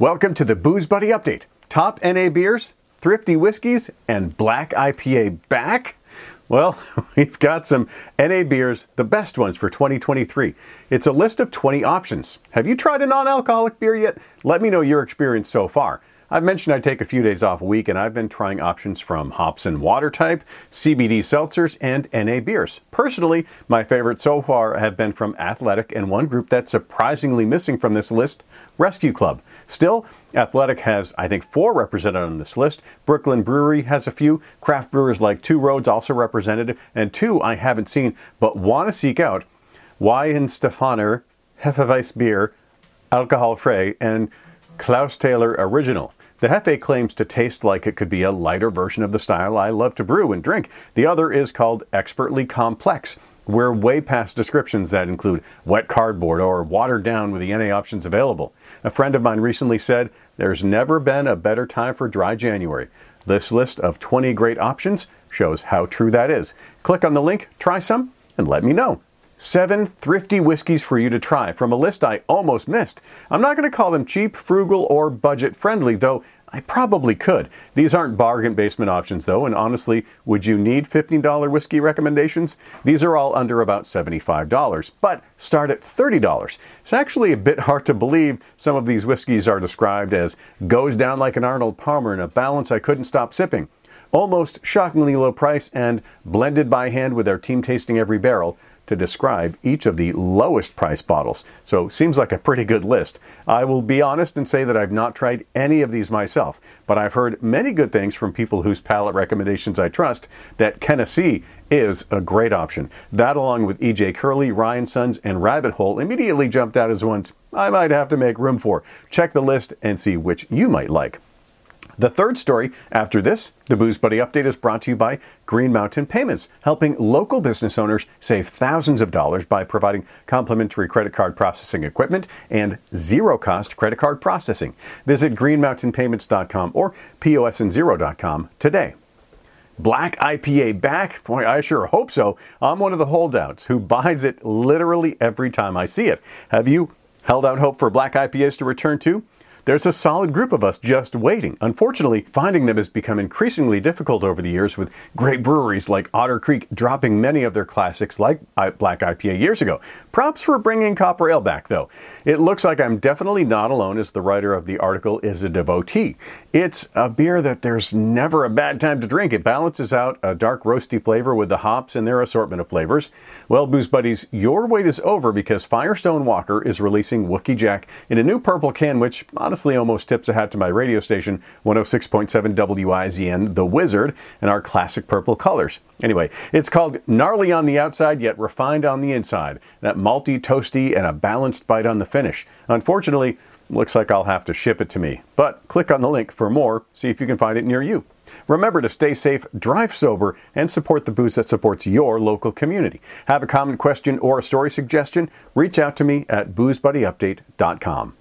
Welcome to the Booze Buddy Update. Top NA beers, thrifty whiskeys, and black IPA back? Well, we've got some NA beers, the best ones for 2023. It's a list of 20 options. Have you tried a non alcoholic beer yet? Let me know your experience so far. I've mentioned I take a few days off a week, and I've been trying options from hops and water type, CBD seltzers, and NA beers. Personally, my favorites so far have been from Athletic and one group that's surprisingly missing from this list, Rescue Club. Still, Athletic has, I think, four represented on this list. Brooklyn Brewery has a few. Craft brewers like Two Roads also represented, and two I haven't seen but want to seek out. Weihenstephaner Hefeweissbier, Alcohol Frei, and Clausthaler Original. The Hefe claims to taste like it could be a lighter version of the style I love to brew and drink. The other is called Expertly Complex. We're way past descriptions that include wet cardboard or watered down with the NA options available. A friend of mine recently said, There's never been a better time for dry January. This list of 20 great options shows how true that is. Click on the link, try some, and let me know. Seven thrifty whiskeys for you to try from a list I almost missed. I'm not going to call them cheap, frugal, or budget friendly, though I probably could. These aren't bargain basement options, though, and honestly, would you need $15 whiskey recommendations? These are all under about $75, but start at $30. It's actually a bit hard to believe some of these whiskeys are described as goes down like an Arnold Palmer in a balance I couldn't stop sipping. Almost shockingly low price and blended by hand with our team tasting every barrel to describe each of the lowest price bottles. So seems like a pretty good list. I will be honest and say that I've not tried any of these myself, but I've heard many good things from people whose palate recommendations I trust that Tennessee is a great option. That along with EJ Curley, Ryan Sons, and Rabbit Hole immediately jumped out as ones I might have to make room for. Check the list and see which you might like. The third story after this, the Booze Buddy update is brought to you by Green Mountain Payments, helping local business owners save thousands of dollars by providing complimentary credit card processing equipment and zero cost credit card processing. Visit greenmountainpayments.com or POSandZero.com today. Black IPA back? Boy, I sure hope so. I'm one of the holdouts who buys it literally every time I see it. Have you held out hope for black IPAs to return too? There's a solid group of us just waiting. Unfortunately, finding them has become increasingly difficult over the years, with great breweries like Otter Creek dropping many of their classics like Black IPA years ago. Props for bringing Copper Ale back, though. It looks like I'm definitely not alone, as the writer of the article is a devotee. It's a beer that there's never a bad time to drink. It balances out a dark roasty flavor with the hops and their assortment of flavors. Well, Booze Buddies, your wait is over because Firestone Walker is releasing Wookey Jack in a new purple can, which honestly almost tips a hat to my radio station, 106.7 WIZN, The Wizard, and our classic purple colors. Anyway, it's called Gnarly on the outside, yet refined on the inside. That malty, toasty, and a balanced bite on the finish. Unfortunately, looks like I'll have to ship it to me. But click on the link for more, see if you can find it near you. Remember to stay safe, drive sober, and support the booze that supports your local community. Have a comment, question, or a story suggestion? Reach out to me at boozebuddyupdate.com.